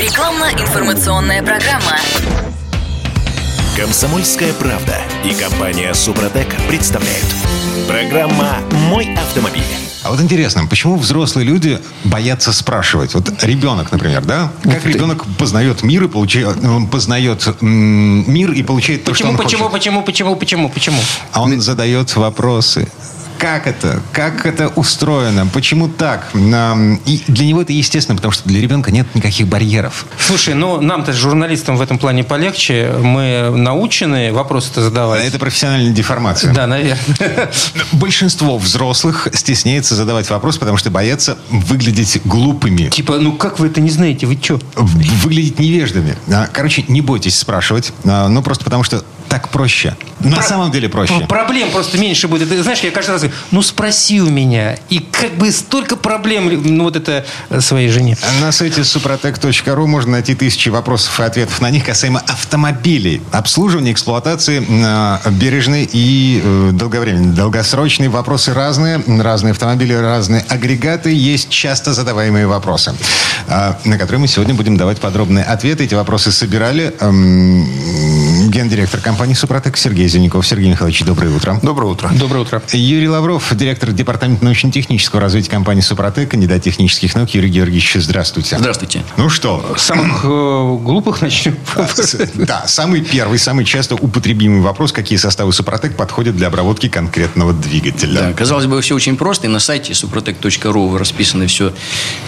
Рекламно-информационная программа. Комсомольская правда и компания Супротек представляют. Программа «Мой автомобиль». А вот интересно, почему взрослые люди боятся спрашивать? Вот ребенок, например, да? Как ребенок познает мир и получает, познает м, мир и получает то, что Почему, он почему, хочет. почему, почему, почему, почему? А он задает вопросы. Как это? Как это устроено? Почему так? И для него это естественно, потому что для ребенка нет никаких барьеров. Слушай, ну нам-то, журналистам, в этом плане полегче. Мы научены вопросы-то задавать. Это профессиональная деформация. Да, наверное. Большинство взрослых стесняется задавать вопрос, потому что боятся выглядеть глупыми. Типа, ну как вы это не знаете? Вы что? выглядеть невеждами. А, Короче, не бойтесь спрашивать. А, Ну, просто потому что так проще. На Про- самом деле проще. Проблем просто меньше будет. Ты знаешь, я каждый раз ну спроси у меня. И как бы столько проблем, ну вот это э, своей жене. На сайте suprotec.ru можно найти тысячи вопросов и ответов на них касаемо автомобилей, обслуживания, эксплуатации, э, бережной и э, долговременной. Долгосрочные вопросы разные, разные автомобили, разные агрегаты. Есть часто задаваемые вопросы, на которые мы сегодня будем давать подробные ответы. Эти вопросы собирали эм, гендиректор компании «Супротек» Сергей Зеленяков. Сергей Михайлович, доброе утро. Доброе утро. Доброе утро. Юрий Лавров, директор департамента научно-технического развития компании «Супротек», кандидат технических наук. Юрий Георгиевич, здравствуйте. Здравствуйте. Ну что, С Самых э, глупых начнем. да, самый первый, самый часто употребимый вопрос, какие составы «Супротек» подходят для обработки конкретного двигателя. Да, казалось бы, все очень просто. И на сайте suprotec.ru расписано все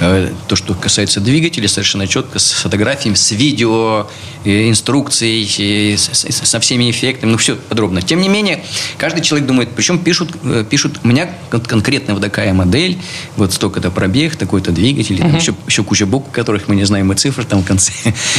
э, то, что касается двигателя, совершенно четко, с фотографиями, с видео, э, инструкцией, с- со всеми эффектами, ну, все подробно. Тем не менее, каждый человек думает, причем пишут, э, пишут у меня кон- конкретно вот такая модель, вот столько-то пробег, такой-то двигатель, там еще, еще куча букв, которых мы не знаем, и цифр там в конце.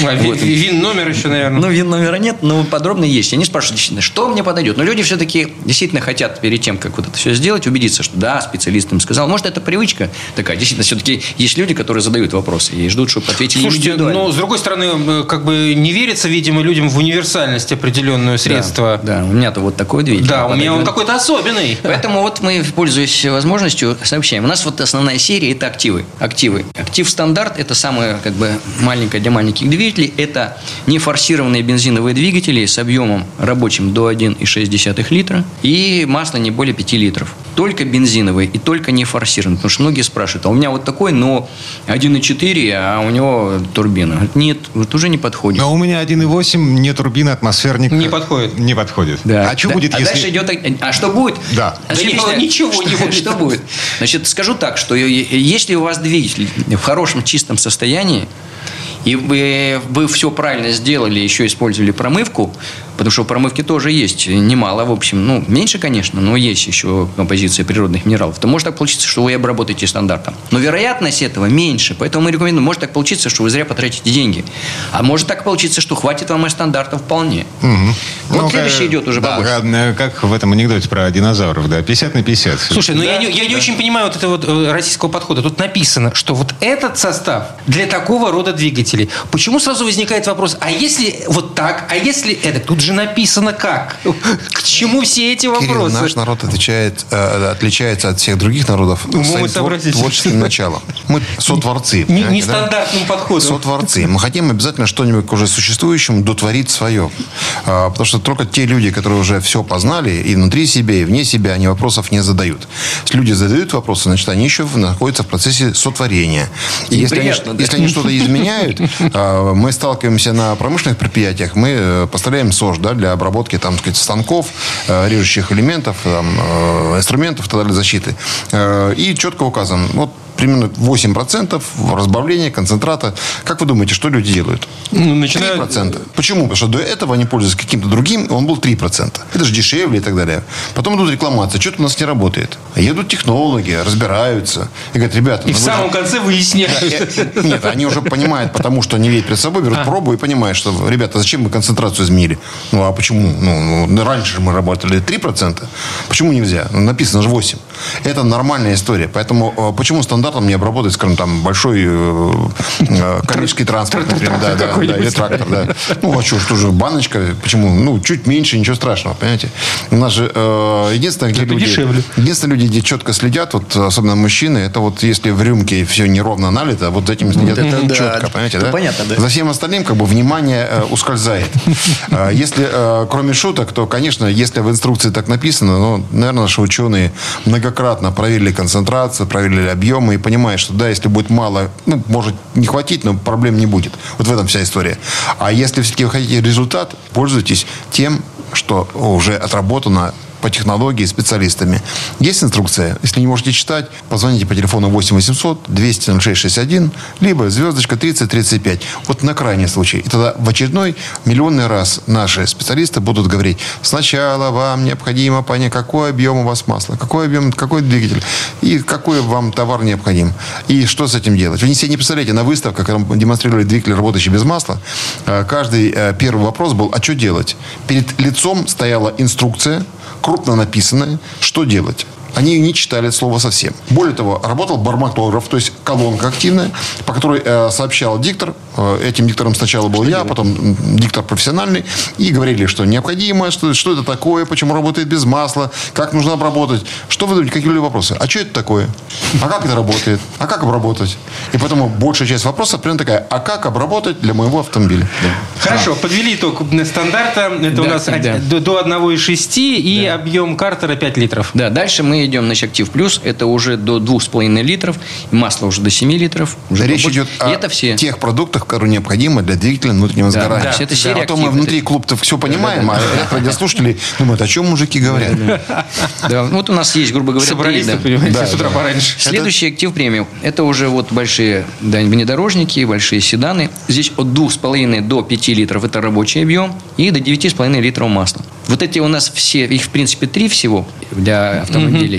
А, ви- Вот. ви- Вин номер еще, наверное. Ну, вин номера нет, но подробно есть. Они спрашивают, действительно, что мне подойдет. Но люди все-таки действительно хотят перед тем, как вот это все сделать, убедиться, что да, специалист им сказал. Может, это привычка такая. Действительно, все-таки есть люди, которые задают вопросы и ждут, чтобы ответили Слушайте, но с другой стороны, э, как бы не верится, видимо, людям в универсальность определенную средства. Да, да, у меня-то вот такой двигатель. Да, у меня он какой-то особенный. Поэтому вот мы, пользуясь возможностью, сообщаем. У нас вот основная серия – это активы. Активы. Актив стандарт – это самое как бы маленькое для маленьких двигателей. Это нефорсированные бензиновые двигатели с объемом рабочим до 1,6 литра и масло не более 5 литров. Только бензиновые и только не форсированные. Потому что многие спрашивают, а у меня вот такой, но 1,4, а у него турбина. Нет, вот уже не подходит. Но у меня 1.8, не турбина, атмосферник. Не подходит. Не подходит. Да. А что Да. будет, а если... дальше идет... А что будет? Да. Да Значит, ничего- ничего не будет. Что будет? Значит, скажу так, что если у вас двигатель в хорошем чистом состоянии, и вы, вы все правильно сделали, еще использовали промывку, потому что в промывке тоже есть немало, в общем, ну, меньше, конечно, но есть еще композиция природных минералов, то может так получиться, что вы обработаете стандартом. Но вероятность этого меньше, поэтому мы рекомендуем, может так получиться, что вы зря потратите деньги. А может так получиться, что хватит вам и стандарта вполне. Вот Ну, следующий э, идет уже да, побольше. как в этом анекдоте про динозавров, да, 50 на 50. Слушай, ну я, не, я не очень понимаю вот этого вот э, российского подхода. Тут написано, что вот этот состав для такого рода двигателей. Почему сразу возникает вопрос, а если вот так, а если это? Тут же написано как. К чему все эти Кирилл, вопросы? наш народ отличает, э, отличается от всех других народов своим твор- сообразительностью. творческим началом. Мы сотворцы. Не- понимаете, да? Нестандартным подходом. Сотворцы. Мы хотим обязательно что-нибудь к уже существующему дотворить свое. А, Потому что только те люди, которые уже все познали, и внутри себя, и вне себя, они вопросов не задают. Если люди задают вопросы, значит, они еще находятся в процессе сотворения. И если, они, да. если они что-то изменяют, а, мы сталкиваемся на промышленных предприятиях, мы э, поставляем СОЖ да, для обработки там, так сказать, станков, э, режущих элементов, там, э, инструментов и так далее, защиты. Э, И четко указан, вот примерно 8% разбавления концентрата. Как вы думаете, что люди делают? Ну, начинают- 3%. Почему? Потому что до этого они пользовались каким-то другим, он был 3%. Это же дешевле и так далее. Потом идут рекламации, что-то у нас не работает. Едут технологи, разбираются. И говорят, ребята... И ну в вы же- самом конце выясняют. Нет, они уже понимают, потому что они видят перед собой, берут А. пробу и понимают, что, ребята, зачем мы концентрацию изменили? Ну, а почему? Ну, ну, раньше мы работали 3%. Почему нельзя? Ну, написано же 8%. Это нормальная история. Поэтому э, почему стандарт катализатором не обработать, скажем, там, большой э, э, коммерческий транспорт, например, да, да, да, или трактор, да. Ну, а что, что же, баночка, почему? Ну, чуть меньше, ничего страшного, понимаете? У нас же э, единственное, где Это люди... дешевле. Единственное, люди, где четко следят, вот особенно мужчины, это вот если в рюмке все неровно налито, вот за этим следят это да. четко, понимаете, Это да? понятно, да. За всем остальным как бы внимание э, ускользает. Э, Если, э, кроме шуток, то, конечно, если в инструкции так написано, ну, наверное, наши ученые многократно проверили концентрацию, проверили объемы и понимают, что да, если будет мало, ну, может не хватить, но проблем не будет. Вот в этом вся история. А если все-таки вы хотите результат, пользуйтесь тем, что уже отработано по технологии специалистами. Есть инструкция. Если не можете читать, позвоните по телефону 8 800 200 0661, либо звездочка 3035. Вот на крайний случай. И тогда в очередной миллионный раз наши специалисты будут говорить, сначала вам необходимо понять, какой объем у вас масла, какой объем, какой двигатель, и какой вам товар необходим. И что с этим делать. Вы не себе не представляете, на выставках, когда демонстрировали двигатель, работающий без масла, э, каждый э, первый вопрос был, а что делать? Перед лицом стояла инструкция, крупно написанное, что делать. Они не читали от слова совсем. Более того, работал барматограф, то есть колонка активная, по которой э, сообщал диктор. Э, этим диктором сначала был я, потом м, диктор профессиональный. И говорили, что необходимо, что, что это такое, почему работает без масла, как нужно обработать. Что вы думаете, какие были вопросы? А что это такое? А как это работает? А как обработать? И поэтому большая часть вопросов примерно такая, а как обработать для моего автомобиля? Хорошо, подвели итог стандарта. Это у Да, нас да. до, до 1,6 и объем картера 5 литров. Да, дальше мы идем, значит, Актив Плюс. Это уже до 2,5 литров. И масло уже до 7 литров. Уже Речь побольше. идет И о это все. тех продуктах, которые необходимы для двигателя внутреннего Да, сгорания. да, все это серия а то мы внутри клуб-то все понимаем, а радиослушатели думают, о чем мужики говорят. Да, вот у нас есть, грубо говоря, Собрались, три, да. понимаете, Да, с утра да. пораньше. Следующий актив премиум. Это уже вот большие да, внедорожники, большие седаны. Здесь от 2,5 до 5 литров это рабочий объем и до 9,5 литров масла. Вот эти у нас все, их в принципе три всего для автомобилей,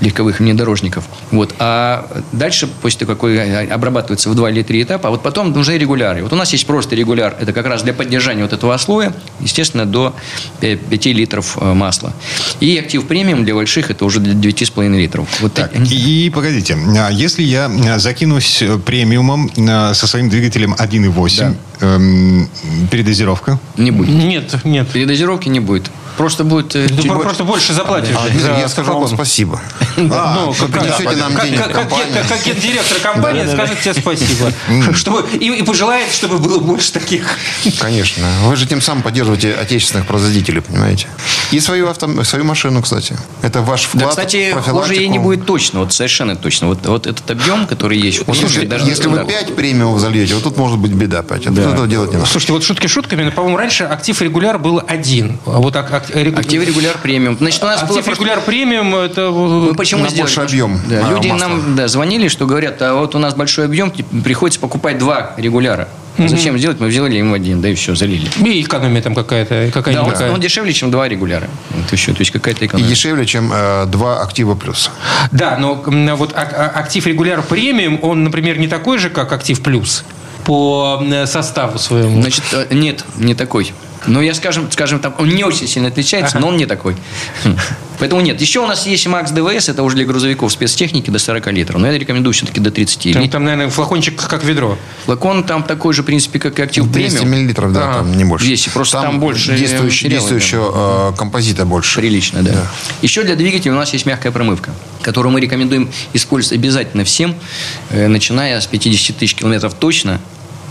легковых внедорожников. Вот. А дальше, после того, как вы- обрабатывается в 2 или 3 этапа, а вот потом уже регуляры. Вот у нас есть просто регуляр, это как раз для поддержания вот этого слоя, естественно, до 5 литров э, масла. И актив премиум для больших это уже для 9,5 литров. Вот Так, и, погодите, а если я закинусь э, премиумом со своим двигателем 1.8, эм, передозировка? Не будет. Нет, нет. Передозировки не будет. Просто будет... э, Ты чуть просто больше заплатишь. А, за я скажу вам спасибо. Ну, вы как- принесете нам как- денег как- гендиректор компании скажет тебе спасибо. Чтобы- И пожелает, чтобы было больше таких. Конечно. Вы же тем самым поддерживаете отечественных производителей, понимаете? И свою, авто, свою машину, кстати. Это ваш вклад Да, кстати, в хуже ей не будет точно, вот совершенно точно. Вот, вот этот объем, который есть. Вот, слушайте, даже если вы да. 5 премиумов зальете, вот тут может быть беда, понимаете? Тут этого делать не надо. Слушайте, вот шутки шутками, но, по-моему, раньше актив регуляр был один. А вот ак- ак- регу- Актив регуляр премиум. Значит, у нас было Актив просто- регуляр премиум, это... Мы почему На сделали? больший объем, Да, а, люди масла. нам да, звонили, что говорят, а вот у нас большой объем, приходится покупать два регуляра. Зачем сделать? Мы взяли им один, да и все, залили. И экономия там какая-то. Да, Какая он, такая. он дешевле, чем два регуляра. Вот и все, то есть какая-то И экономия. дешевле, чем э, два актива плюс. Да, но вот а- актив регуляр премиум, он, например, не такой же, как актив плюс по составу своему. Значит, э, нет, не такой. Но я, скажем, скажем так, он не очень сильно отличается, но он не такой. Хм. Поэтому нет. Еще у нас есть Макс ДВС, это уже для грузовиков спецтехники до 40 литров. Но я рекомендую все-таки до 30 Там, литров. там, наверное, флакончик как ведро. Флакон там такой же, в принципе, как и Актив 200 премиум. миллилитров, да, Ага. там не больше. 200, просто там больше Действующего, материала, действующего э, композита больше. Прилично, да. Еще для двигателя у нас есть мягкая промывка, которую мы рекомендуем использовать обязательно всем, э, начиная с 50 тысяч километров точно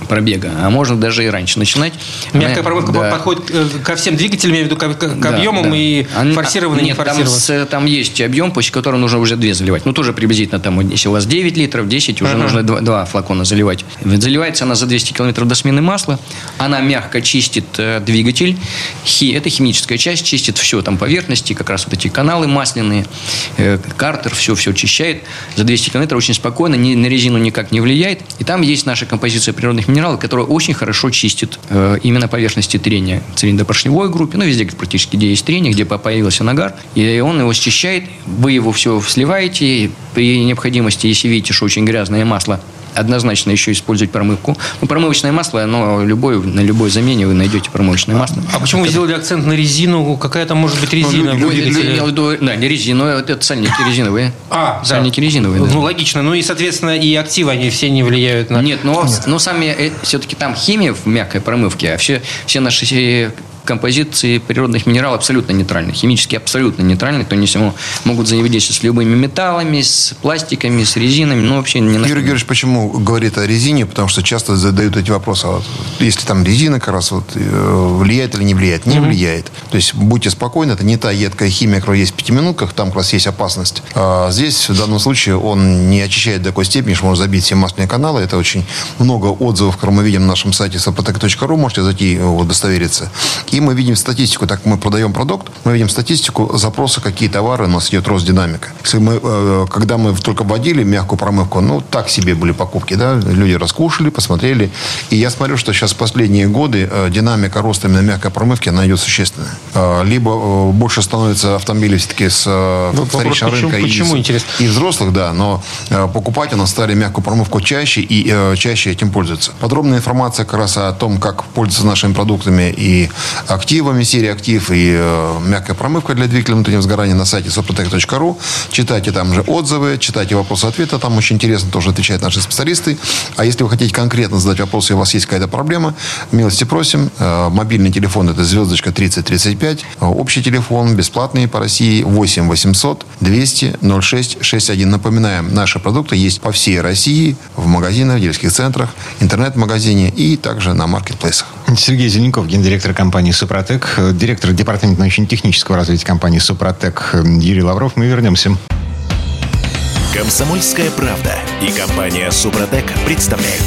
пробега, а можно даже и раньше начинать. Мягкая Э, промывка да. подходит э, ко всем двигателям, я имею в виду, к, к- к Да, объемам да. и А, форсированный, а, не Нет, там, форсированный. с- там есть объем, после которого нужно уже две заливать. Ну, тоже приблизительно там, если у вас 9 литров, 10, уже Ага. нужно два, два флакона заливать. Заливается она за 200 километров до смены масла. Она мягко чистит э, двигатель. Хи, это химическая часть, чистит все там поверхности, как раз вот эти каналы масляные, картер, все-все очищает. За 200 километров очень спокойно, ни, на резину никак не влияет. И там есть наша композиция природных минералов, которая очень хорошо чистит э, именно поверхности трения в цилиндропоршневой группе, ну, везде практически, где есть трение, где по- появился нагар, и он его счищает, вы его все сливаете, при необходимости, если видите, что очень грязное масло, однозначно еще использовать промывку. Ну, промывочное масло, оно любое, на любой замене вы найдете промывочное масло. А почему вы сделали акцент на резину? Какая там может быть резина? Ну, люди- люди- люди- да, не резину, это, это сальники резиновые. А, да. Сальники резиновые, да. Ну, логично. Ну и, соответственно, и активы, они все не влияют на... Нет, но, но сами все-таки там химия в мягкой промывке, а все, все наши э, композиции природных минералов абсолютно нейтральны. Химически абсолютно нейтральны. То есть ему могут взаимодействовать с любыми металлами, с пластиками, с резинами. Ну, вообще не на Юрий Георгиевич почему говорит о резине? Потому что часто задают эти вопросы. А вот если там резина как раз вот, э, влияет или не влияет? Не влияет. То есть будьте спокойны, это не та едкая химия, которая есть в пятиминутках, там как раз есть опасность. А здесь в данном случае он не очищает до такой степени, что можно забить все масляные каналы. Это очень много отзывов, которые мы видим на нашем сайте sopotec.ru, можете зайти э, удостовериться. И мы видим статистику, так мы продаем продукт, мы видим статистику запроса, какие товары, у нас идет рост динамика. Если мы, э, когда мы только вводили мягкую промывку, ну, так себе были покупки, да, люди раскушали, посмотрели. И я смотрю, что сейчас последние годы э, динамика роста именно мягкой промывки, она идет существенная. Э, Либо больше становится автомобилей все-таки с Ну, вторичного почему- рынка. и почему, из- интересно? и взрослых, да, но покупать у нас стали мягкую промывку чаще и чаще этим пользуются. Подробная информация как раз о том, как пользоваться нашими продуктами и активами серии актив, и э, мягкая промывка для двигателя внутреннего сгорания на сайте soprotec.ru. Читайте там же отзывы, читайте вопросы-ответы, там очень интересно тоже отвечают наши специалисты. А если вы хотите конкретно задать вопрос, и у вас есть какая-то проблема, милости просим. Э, Мобильный телефон это звездочка 3035. Э, Общий телефон бесплатный по России 8 800 200 06 61. Напоминаем, наши продукты есть по всей России, в магазинах, в дилерских центрах, интернет-магазине и также на маркетплейсах. Сергей Зеленков, гендиректор компании «Супротек», э, директор департамента научно-технического развития компании «Супротек» э, Юрий Лавров. Мы вернемся. Комсомольская правда и компания Супротек представляют.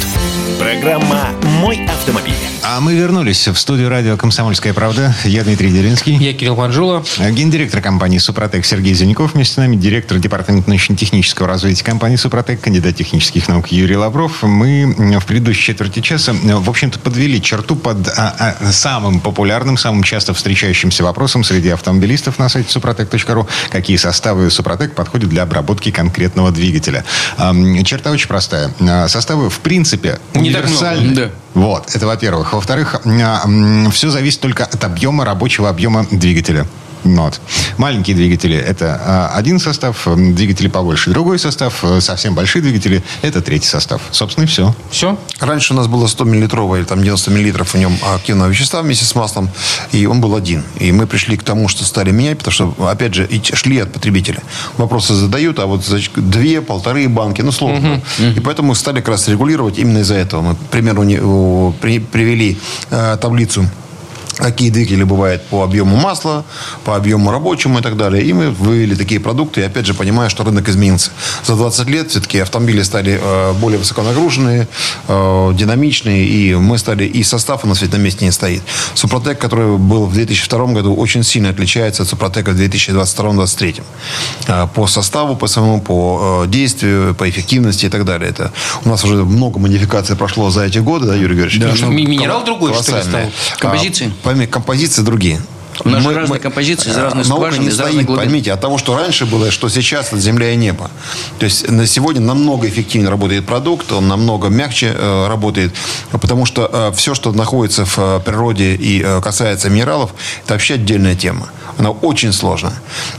Программа «Мой автомобиль». А мы вернулись в студию радио «Комсомольская правда». Я Дмитрий Делинский. Я Кирилл Манжула. Гендиректор компании «Супротек» Сергей Зеленков вместе с нами, директор департамента научно-технического развития компании «Супротек», кандидат технических наук Юрий Лавров. Мы в предыдущей четверти часа, в общем-то, подвели черту под а, а, самым популярным, самым часто встречающимся вопросом среди автомобилистов на сайте супротек.ру. Какие составы «Супротек» подходят для обработки конкретного двигателя? А, Черта очень простая. А, Составы, в принципе, Не так много. Да. Вот, это во-первых. Во-вторых, все зависит только от объема, рабочего объема двигателя. Вот. Маленькие двигатели – это а, один состав, двигатели побольше – другой состав, э, совсем большие двигатели – это третий состав. Собственно, и все. Все? Раньше у нас было 100 миллилитровое или там 90 миллилитров в нем активного вещества вместе с маслом, и он был один. И мы пришли к тому, что стали менять, потому что, опять же, шли от потребителя. Вопросы задают, а вот две, полторы банки, ну, сложно. И поэтому стали как раз регулировать именно из-за этого. Мы, к примеру, привели э, таблицу какие двигатели бывают по объему масла, по объему рабочему и так далее. И мы вывели такие продукты, и опять же понимая, что рынок изменился. За 20 лет все-таки автомобили стали э, более высоконагруженные, э, динамичные, и мы стали, и состав у нас ведь на месте не стоит. Супротек, который был в 2002 году, очень сильно отличается от Супротека в 2022-2023. Э, по составу, по самому, по э, действию, по эффективности и так далее. Это у нас уже много модификаций прошло за эти годы, да, Юрий Георгиевич? Да, ну, ми- минерал другой, что ли, стал? Композиции? Пойми, композиции другие. У нас же разные композиции, из разных наука скважин, не из разных глубин. поймите, от того, что раньше было, что сейчас это земля и небо. То есть на сегодня намного эффективнее работает продукт, он намного мягче э, работает, потому что все, что находится в э, природе и э, касается минералов, это вообще отдельная тема. Она очень сложная.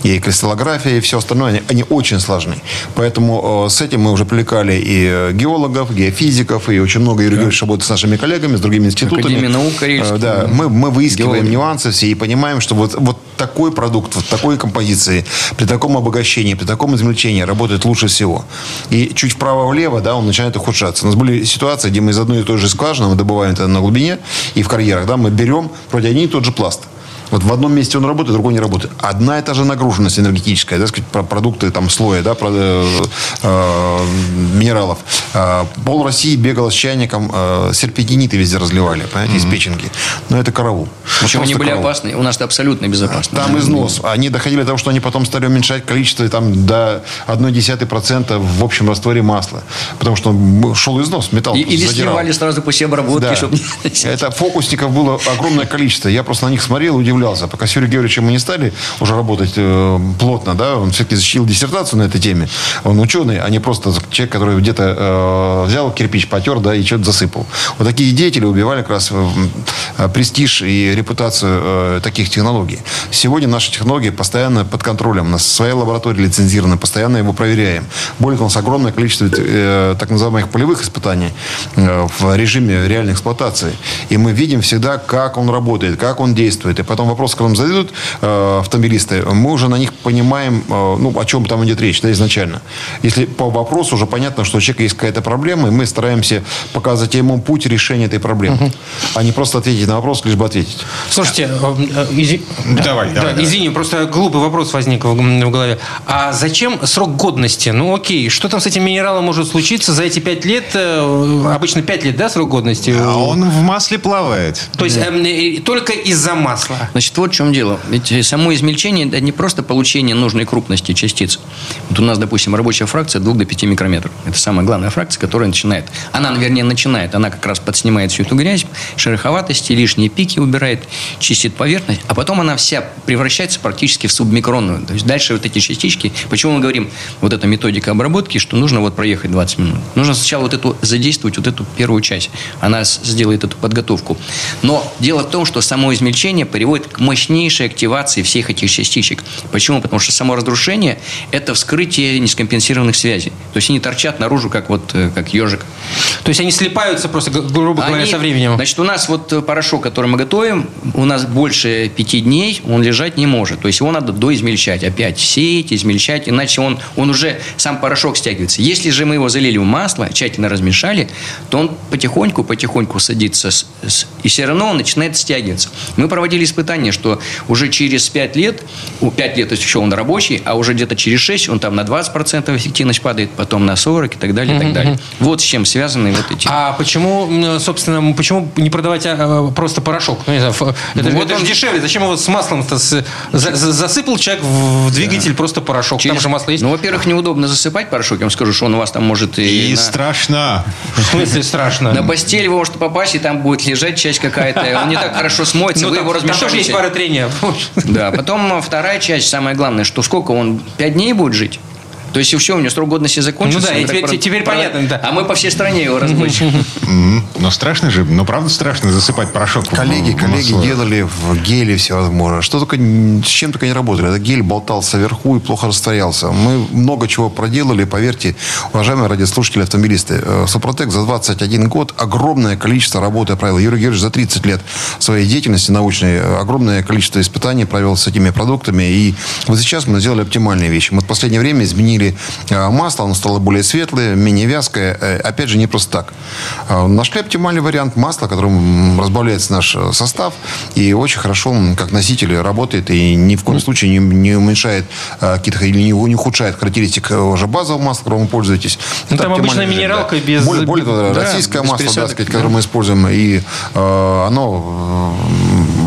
И кристаллография, и все остальное, они, они очень сложны. Поэтому э, с этим мы уже привлекали и э, геологов, геофизиков, и очень много Юрий Георгиевич работает с нашими коллегами, с другими институтами. Академия наук. Э, Да, мы, мы выискиваем Геологи. нюансы все и понимаем, что вот, вот такой продукт, вот такой композиции, при таком обогащении, при таком измельчении работает лучше всего. И чуть вправо-влево, да, он начинает ухудшаться. У нас были ситуации, где мы из одной и той же скважины, мы добываем это на глубине и в карьерах, да, мы берем вроде один и тот же пласт. Вот в одном месте он работает, в другом не работает. Одна и та же нагруженность энергетическая, да, сказать, про продукты там слоя, да, про, э, э, минералов. Э, пол России бегала с чайником, э, серпентиниты везде разливали, понимаете, из печенки. Но это караул. Причем они были крол. опасны. У нас это абсолютно безопасно. Там износ. Они доходили до того, что они потом стали уменьшать количество там, до 0,1% в общем растворе масла. Потому что шел износ, металл Или задирал. снимали сразу после обработки, Да. чтобы Это фокусников было огромное количество. Я просто на них смотрел и удивлялся. Пока с Юрием Георгиевичем мы не стали уже работать э, плотно, да, он все-таки защитил диссертацию на этой теме. Он ученый, а не просто человек, который где-то э, взял кирпич, потер, да, и что-то засыпал. Вот такие деятели убивали как раз э, престиж и репутацию э, таких технологий. Сегодня наши технологии постоянно под контролем. У нас своя лаборатория лицензирована, постоянно его проверяем. Более того, у нас огромное количество э, так называемых полевых испытаний э, в режиме реальной эксплуатации. И мы видим всегда, как он работает, как он действует. И потом вопросы, когда нам зададут э, автомобилисты, мы уже на них понимаем, э, ну, о чем там идет речь да, изначально. Если по вопросу уже понятно, что у человека есть какая-то проблема, и мы стараемся показывать ему путь решения этой проблемы. А не просто ответить на вопрос, лишь бы ответить. Слушайте, э, э, изи- Давай, да, давай, давай. извини, просто глупый вопрос возник в, в голове. А зачем срок годности? Ну, окей, что там с этим минералом может случиться за эти пять лет? э, Обычно пять лет, да, срок годности? А он в масле плавает. То есть эм, э, только из-за масла. Значит, вот в чем дело. Ведь э, само измельчение – это не просто получение нужной крупности частиц. Вот у нас, допустим, рабочая фракция от 2 до 5 микрометров. Это самая главная фракция, которая начинает. Она, вернее, начинает. Она как раз подснимает всю эту грязь, шероховатости, лишние пики убирает, чистит поверхность. А потом она вся превращается практически в субмикронную. То есть дальше вот эти частички. Почему мы говорим, вот эта методика обработки, что нужно вот проехать 20 минут. Нужно сначала вот эту задействовать вот эту первую часть. Она сделает эту подготовку. Но дело в том, что само измельчение приводит к мощнейшей активации всех этих частичек. Почему? Потому что само разрушение – это вскрытие нескомпенсированных связей. То есть они торчат наружу, как вот э, как ежик. То есть они слипаются просто, грубо говоря, Они- со временем. Значит, у нас вот э, порошок, который мы готовим, у нас больше пяти дней он лежать не может. То есть его надо доизмельчать. Опять сеять, измельчать, иначе он, он уже, сам порошок стягивается. Если же мы его залили в масло, тщательно размешали, то он потихоньку-потихоньку садится с- с- и все равно он начинает стягиваться. Мы проводили испытания, что уже через 5 лет, у 5 лет еще он рабочий, а уже где-то через 6 он там на 20% эффективность падает, потом на 40 и так далее, и так далее. Вот с чем связаны вот эти... А почему, собственно, почему не продавать а, просто порошок? Ну, не знаю, это, вот это же он- дешевле. Зачем его с маслом-то? с- за- за- засыпал человек в двигатель просто порошок. Там Через- же масло есть. Ну, во-первых, неудобно засыпать порошок. Я вам скажу, что он у вас там может и, И на, страшно. В смысле страшно? на постель вы можете попасть, и там будет лежать часть какая-то. Он не так хорошо смоется, Ну, вы там, его там тоже есть пара трения. Да, потом вторая часть, самое главное, что сколько он, пять дней будет жить? То есть все, у него срок годности закончился. Ну да, и теперь- про- теперь понятно, да. А мы по всей стране его разбочим. Но страшно же, ну правда страшно засыпать порошок. Коллеги, коллеги делали в геле всевозможное. Что только, с чем только не работали. Этот гель болтался вверху и плохо растворялся. Мы много чего проделали, поверьте, уважаемые радиослушатели, автомобилисты. Э, Супротек за 21 год огромное количество работы провел. Юрий Георгиевич за 30 лет своей деятельности научной э, огромное количество испытаний провел с этими продуктами. И вот сейчас мы сделали оптимальные вещи. Мы в последнее время изменили э, масло, оно стало более светлое, менее вязкое. Э, Опять же, не просто так. Э, Нашли оптимальный вариант масла, которым разбавляется наш состав. И очень хорошо как носитель работает и ни в коем случае не, не уменьшает какие-то или не, не ухудшает характеристик уже базового масла, которым вы пользуетесь. Ну, Это там обычная минералка без- Более, более того, Да, российское масло, да, сказать, да. которое мы используем, и э, оно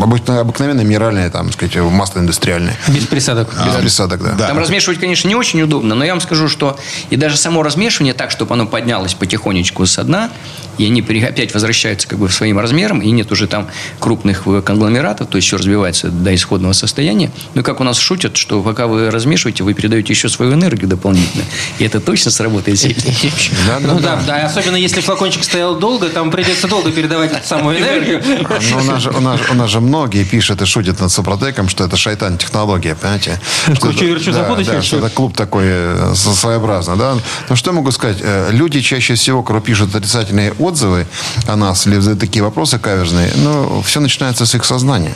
обычно, обыкновенное минеральное, там, сказать, масло индустриальное. Без присадок. Без присадок, да. Да. Там размешивать, конечно, не очень удобно, но я вам скажу, что и даже само размешивание так, чтобы оно поднялось потихонечку со дна, и они опять возвращаются как бы своим размерам, и нет уже там крупных конгломератов, то есть все развивается до исходного состояния. Ну, как у нас шутят, что пока вы размешиваете, вы передаете еще свою энергию дополнительно. И это точно сработает сильно. Ну да, да, особенно если флакончик стоял долго, там придется долго передавать эту самую энергию. Ну, у, нас же, у, нас, у нас же многие пишут и шутят над Супротеком, что это шайтан-технология, понимаете? Что Кручу-верчу, да, да, что это клуб такой э, своеобразный, да? Ну, что я могу сказать? Э, Люди чаще всего, когда пишут отрицательные отзывы о нас или такие вопросы каверзные, ну, все начинается с их сознания.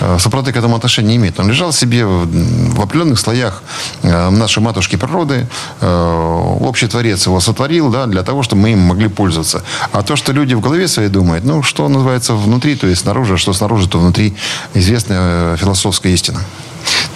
Э, Супротек к этому отношения не имеет. Он лежал себе в, в определенных слоях э, нашей матушки природы, э, общий творец его сотворил, да, для того, чтобы мы им могли пользоваться. А то, что люди в голове своей думают, ну, что называется внутри, то есть снаружи, а что снаружи, то внутри, известная философская истина.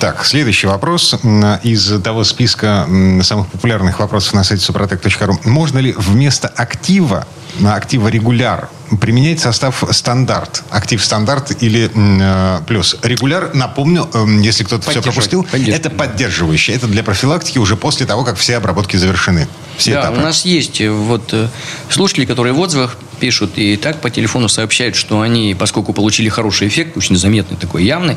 Так, следующий вопрос из того списка самых популярных вопросов на сайте suprotec.ru. Можно ли вместо актива, актива регуляр, применяет состав стандарт, актив стандарт или э, плюс. Регуляр, напомню, э, если кто-то все пропустил, это поддерживающий. Это для профилактики уже после того, как все обработки завершены. Все да, этапы. у нас есть э, вот э, слушатели, которые в отзывах пишут и так по телефону сообщают, что они, поскольку получили хороший эффект, очень заметный такой, явный,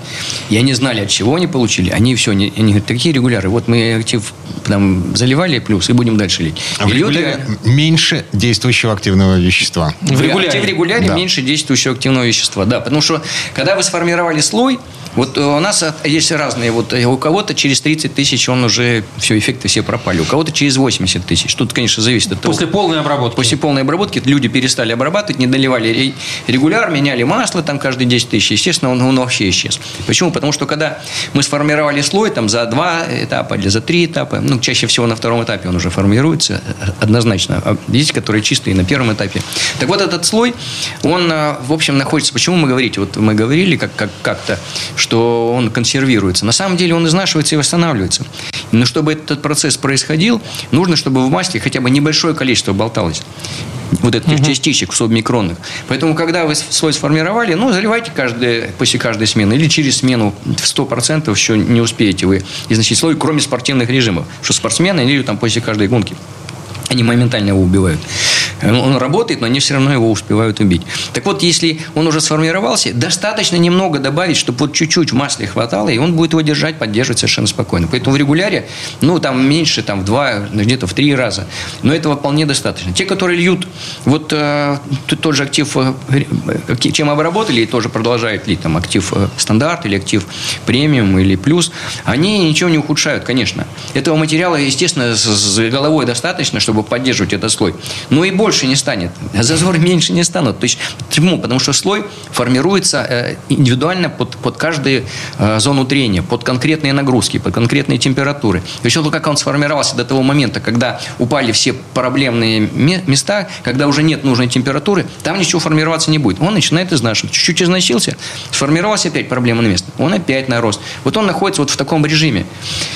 и они знали, от чего они получили, они все, они, они говорят, такие регуляры, вот мы актив там заливали плюс и будем дальше лить. А в И люди- регуляре меньше действующего активного вещества. В регуляре. Актив регуляре Да. меньше действующего активного вещества. Да, потому что когда вы сформировали слой, вот э, у нас есть разные. Вот э, у кого-то через 30 тысяч он уже все, эффекты все пропали. У кого-то через 80 тысяч. Тут, конечно, зависит от того. После полной обработки. После полной обработки люди перестали обрабатывать, не доливали ре- регуляр, меняли масло там каждые 10 тысяч. Естественно, он, он вообще исчез. Почему? Потому что когда мы сформировали слой там, за два этапа или за три этапа, ну, чаще всего на втором этапе он уже формируется э, однозначно. А Есть, которые чистые на первом этапе. Так вот, этот слой, он, э, в общем, находится... Почему мы говорите? Вот мы говорили как, как, как-то, что он консервируется. На самом деле он изнашивается и восстанавливается. Но чтобы этот процесс происходил, нужно, чтобы в масле хотя бы небольшое количество болталось вот этих частичек субмикронных. Поэтому, когда вы слой сформировали, ну, заливайте каждый, после каждой смены или через смену в 100% еще не успеете вы износить слой, кроме спортивных режимов. Что спортсмены или там после каждой гонки. Они моментально его убивают. Он работает, но они все равно его успевают убить. Так вот, если он уже сформировался, достаточно немного добавить, чтобы вот чуть-чуть в масле хватало, и он будет его держать, поддерживать совершенно спокойно. Поэтому в регуляре, ну, там меньше, там, в два, где-то в три раза. Но этого вполне достаточно. Те, которые льют, вот э, тот же актив, э, чем обработали, и тоже продолжают лить, там, актив э, стандарт или актив премиум или плюс, они ничего не ухудшают, конечно. Этого материала, естественно, с головой достаточно, чтобы поддерживать этот слой. Но и больше не станет. А Зазоры меньше не станут. То есть, почему? Потому что слой формируется э, индивидуально под, под каждую э, зону трения, под конкретные нагрузки, под конкретные температуры. То есть, вот как он сформировался до того момента, когда упали все проблемные ме- места, когда уже нет нужной температуры, там ничего формироваться не будет. Он начинает изнашивать. Чуть-чуть износился, сформировался опять проблемное место. Он опять нарост. Вот он находится вот в таком режиме.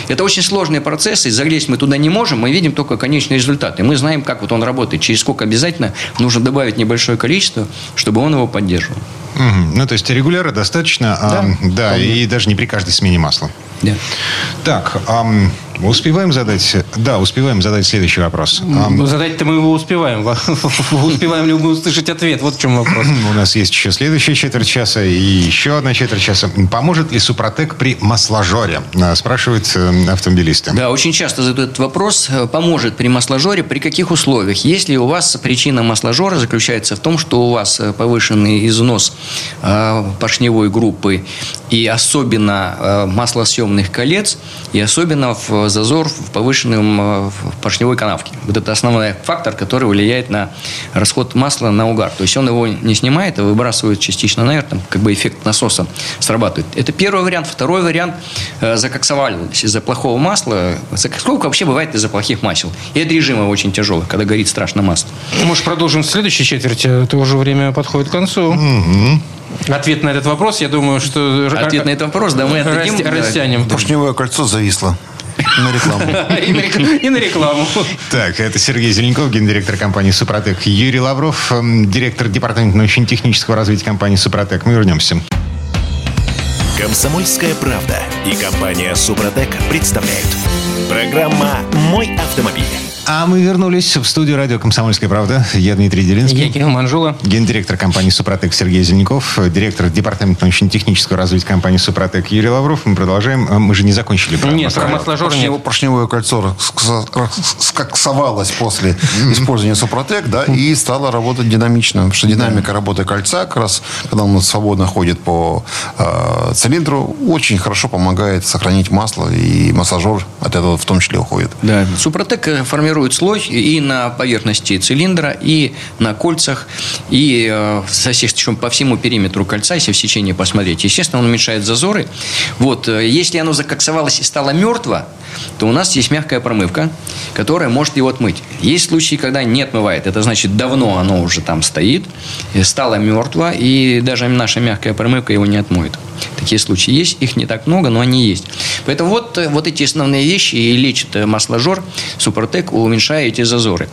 Это очень сложные процессы, залезть мы туда не можем, мы видим только конечный результат. И мы знаем, как вот он работает, через сколько обязательно нужно добавить небольшое количество, чтобы он его поддерживал. Мгм. Ну, то есть регуляра достаточно, а, да, и даже не при каждой смене масла. Да. Так, ам, успеваем задать... Да, успеваем задать следующий вопрос. Ну, Задать-то мы его успеваем. Успеваем ли мы услышать ответ? Вот в чем вопрос. У нас есть еще следующая четверть часа и еще одна четверть часа. Поможет ли Супротек при масложоре? А, Спрашивают э, автомобилисты. Да, очень часто задают этот вопрос. Э, Поможет при масложоре при каких условиях? Если у вас причина масложора заключается в том, что у вас э, повышенный износ поршневой группы и особенно э, маслосъемных колец, и особенно в зазор в повышенном э, в поршневой канавке. Вот это основной фактор, который влияет на расход масла на угар. То есть он его не снимает, а выбрасывает частично наверх, там как бы эффект насоса срабатывает. Это первый вариант. Второй вариант э, закоксовались из-за плохого масла. Закоксовка вообще бывает из-за плохих масел. И от режима очень тяжелых, когда горит страшно масло. Может, продолжим в следующей четверти? Это уже время подходит к концу. Ответ на этот вопрос, я думаю, что... Ответ на этот вопрос, да, мы отдадим. Растянем. Поршневое кольцо зависло на рекламу. И на рек- И на рекламу. Так, это Сергей Зеленков, гендиректор компании «Супротек». Юрий Лавров, эм, директор департамента научно-технического развития компании «Супротек». Мы вернемся. Комсомольская правда и компания Супротек представляют. Программа «Мой автомобиль». А мы вернулись в студию радио «Комсомольская правда». Я Дмитрий Делинский. Я Кирилл Манжула. Гендиректор компании «Супротек» Сергей Зеленков, директор департамента научно-технического развития компании «Супротек» Юрий Лавров. Мы продолжаем. А Мы же не закончили. про Нет, про масложор. нет. поршневое кольцо скоксовалось после использования Супротек, да, и стало работать динамично. Потому что динамика работы кольца, как раз, когда он свободно ходит по э, цилиндру, очень хорошо помогает сохранить масло, и массажер от этого в том числе уходит. Да, Супротек э, формирует слой и на поверхности цилиндра, и на кольцах, и э, со всех, причем по всему периметру кольца, если в сечении посмотреть. Естественно, он уменьшает зазоры. Вот, э, если оно закоксовалось и стало мертво, то у нас есть мягкая промывка, которая может его отмыть. Есть случаи, когда не отмывает. Это значит, давно оно уже там стоит, и стало мертво, и даже наша мягкая промывка его не отмоет. Такие случаи есть, их не так много, но они есть. Поэтому вот, э, вот эти основные вещи и лечит э, масложор Супротек, уменьшая эти зазоры.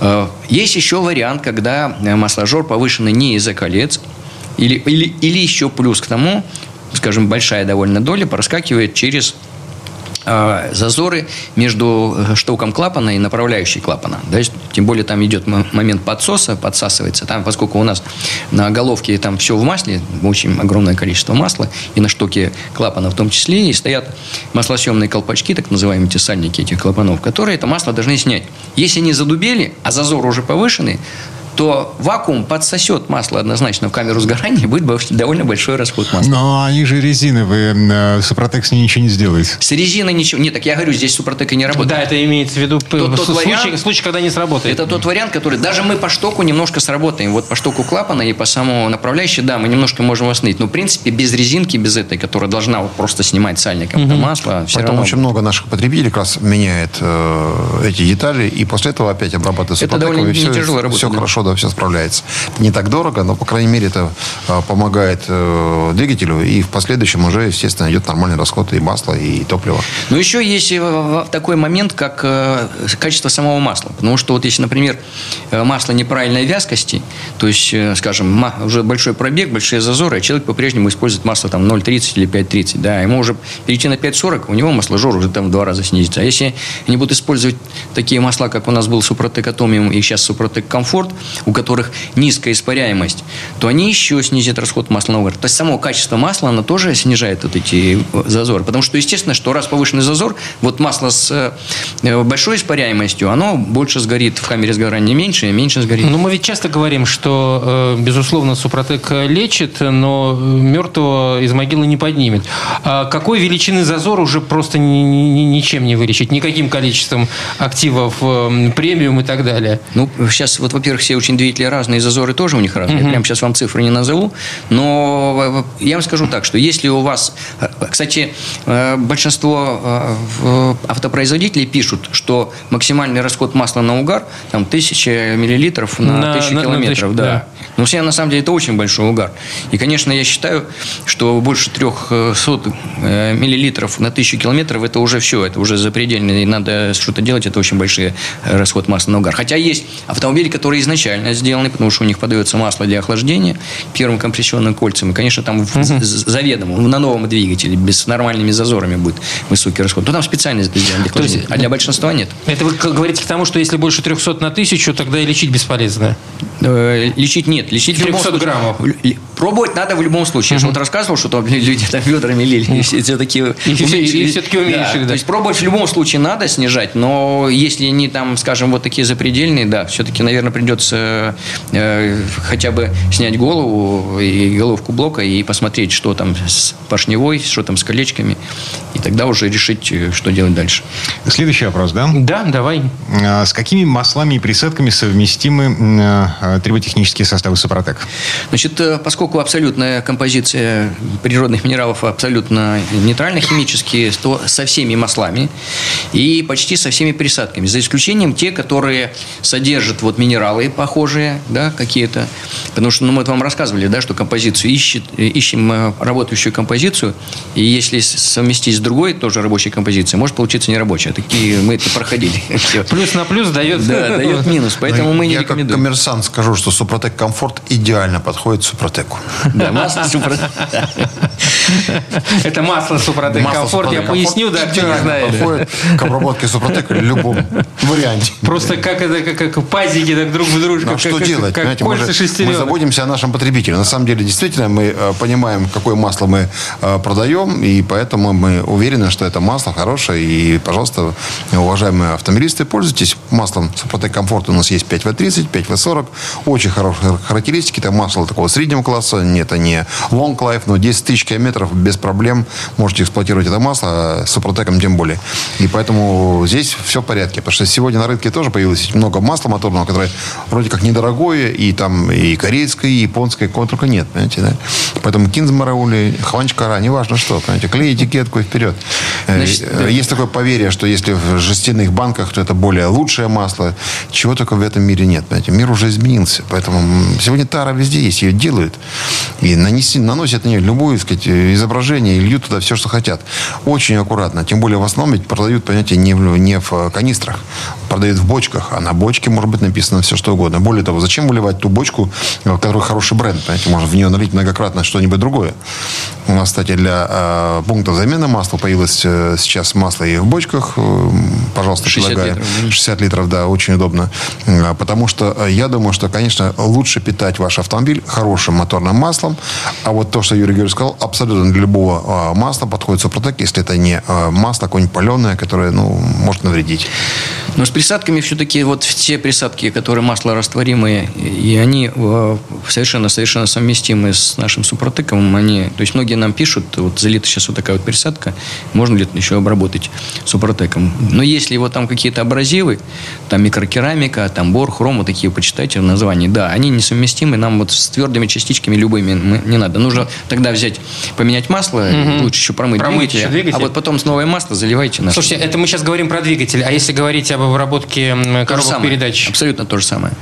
Э, есть еще вариант, когда масложор повышенный не из-за колец, или, или, или еще плюс к тому, скажем, большая довольно доля проскакивает через зазоры между э, штоком клапана и направляющей клапана. Да, тем более там идет момент подсоса, подсасывается. Там, поскольку у нас на головке там все в масле, очень огромное количество масла, и на штоке клапана в том числе, и стоят маслосъемные колпачки, так называемые те сальники этих клапанов, которые это масло должны снять. Если они задубели, а зазор уже повышенный, то вакуум подсосет масло однозначно в камеру сгорания, и будет довольно большой расход масла. Но они же резиновые, э, Супротек с ней ничего не сделает. С резиной ничего. Нет, так я говорю, здесь Супротек и не работает. Да, это имеется в виду тот, тот случай, вариант, случай, когда не сработает. Это тот вариант, который даже мы по штоку немножко сработаем. Вот по штоку клапана и по самому направляющей, да, мы немножко можем восстановить. Но, в принципе, без резинки, без этой, которая должна вот просто снимать сальником угу. масло, все Поэтому равно... очень много наших потребителей как раз меняет э, эти детали, и после этого опять обрабатывает Это довольно и все, тяжело работать. Все да. хорошо, да, все справляется не так дорого, но, по крайней мере, это а, помогает э, двигателю, и в последующем уже, естественно, идет нормальный расход и масла, и топлива. Но еще есть э, такой момент, как э, качество самого масла. Потому что вот если, например, масло неправильной вязкости, то есть, скажем, уже большой пробег, большие зазоры, а человек по-прежнему использует масло там 0,30 или 5,30, да, ему уже перейти на 5,40, у него масложор уже там в два раза снизится. А если они будут использовать такие масла, как у нас был Супротек Атомиум и сейчас Супротек Комфорт, у которых низкая испаряемость, то они еще снизят расход масла на угар. То есть само качество масла, оно тоже снижает вот эти э, зазоры. Потому что, естественно, что раз повышенный зазор, вот масло с э, большой испаряемостью, оно больше сгорит в камере сгорания меньше, и меньше сгорит. Но мы ведь часто говорим, что, э, безусловно, Супротек лечит, но мертвого из могилы не поднимет. А какой величины зазор уже просто ни, ни, ничем не вылечить? Никаким количеством активов, премиум и так далее? Ну, сейчас, вот, во-первых, все очень двигатели разные, зазоры тоже у них разные. Угу. Я прямо сейчас вам цифры не назову. Но я вам скажу так, что если у вас... Э, кстати, э, большинство э, автопроизводителей пишут, что максимальный расход масла на угар там 1000 миллилитров на, на 1000 на, километров. На, да. да. Но все на самом деле это очень большой угар. И, конечно, я считаю, что больше 300 миллилитров на 1000 километров это уже все, это уже запредельно, и надо что-то делать, это очень большой расход масла на угар. Хотя есть автомобили, которые изначально сделаны потому что у них подается масло для охлаждения первым компрессионным кольцем. И, конечно, там угу. заведомо на новом двигателе без нормальными зазорами будет высокий расход. То там специально это сделано для охлаждения. Есть, а для большинства нет. Это вы говорите к тому, что если больше 300 на тысячу, тогда и лечить бесполезно? Э, лечить нет. Лечить 300 граммов. Пробовать надо в любом случае. Угу. Я же вот рассказывал, что там люди там ведрами лили. И все такие и, все-таки уменьшили, да. да. То есть пробовать в любом случае надо снижать, но если они там, скажем, вот такие запредельные, да, все-таки, наверное, придется э, хотя бы снять голову и головку блока и посмотреть, что там с поршневой, что там с колечками, и тогда уже решить, э, что делать дальше. Следующий вопрос, да? Да, давай. А, с какими маслами и присадками совместимы э, триботехнические составы Супротек? Значит, э, поскольку абсолютная композиция природных минералов абсолютно нейтральна химически, то со всеми маслами и почти со всеми присадками, за исключением те, которые содержат вот минералы похожие, да, какие-то. Потому что, ну, мы вам рассказывали, да, что композицию ищет, ищем э, работающую композицию, и если совместить с другой тоже рабочей композицией, может получиться нерабочая. Такие мы это проходили. Плюс на плюс дает... Да, дает минус, поэтому мы не рекомендуем. Я как коммерсант скажу, что Супротек Комфорт идеально подходит Супротеку. Да, масло Супротек. Это масло Супротек Комфорт. Я поясню, да, кто не знает. Подходит к обработке Супротека в любом варианте. Просто как это, как пазики так друг в дружку. А что делать? Как кольца Мы заботимся о нашем потребителе. На самом деле, действительно, мы э, понимаем, какое масло мы э, продаем, и поэтому мы уверены, что это масло хорошее. И, пожалуйста, уважаемые автомобилисты, пользуйтесь маслом Супротек Комфорт. У нас есть 5В30, 5В40. Очень хорошие характеристики. Это масло такого среднего класса, это не long life, но 10 тысяч километров без проблем можете эксплуатировать это масло, а с Супротеком тем более. И поэтому здесь все в порядке. Потому что сегодня на рынке тоже появилось много масла моторного, которое вроде как недорогое, и там и корейское, и японское, кого только нет, понимаете, да? Поэтому кинзмараули, хванчкара, неважно что, понимаете, клей этикетку и вперед. Э, Значит, э, Есть такое поверье, что если в жестяных банках, то это более лучшее масло. Чего только в этом мире нет, понимаете. Мир уже изменился. Поэтому сегодня тара везде есть, ее делают. И нанеси, наносят на нее любое сказать, изображение и льют туда все, что хотят. Очень аккуратно. Тем более в основном ведь продают, понятие, не в, не в канистрах. Продают в бочках. А на бочке может быть написано все, что угодно. Более того, зачем выливать ту бочку, в которой хороший бренд? Понимаете, можно в нее налить многократно что-нибудь другое. У нас, кстати, для э, пункта замены масла появилось э, сейчас масло и в бочках. Э, пожалуйста, 60 предлагаю. литров, да? 60 литров, да, очень удобно. Э, Потому что э, я думаю, что, конечно, лучше питать ваш автомобиль хорошим моторным маслом. А вот то, что Юрий Георгиевич сказал, абсолютно для любого э, масла подходит Супротек, если это не э, масло какое-нибудь паленое, которое, ну, может навредить. Но с присадками все-таки вот все присадки, которые маслорастворимые, и они э, совершенно-совершенно совместимы с нашим супротеком. Они, то есть многие нам пишут, вот залита сейчас вот такая вот присадка, можно ли это еще обработать супротеком. Но если вот там какие-то абразивы, там микрокерамика, там бор, хром, вот такие почитайте названия, да, они несовместимы, нам вот с твердыми частичками любыми мы- не надо. Нужно тогда взять, поменять масло, лучше еще промыть, Промыть двигатель, еще двигатель. а вот потом с новое масло заливайте на Слушайте, это мы сейчас говорим про двигатель, а если говорить об обработке коробок передач? Абсолютно то же самое.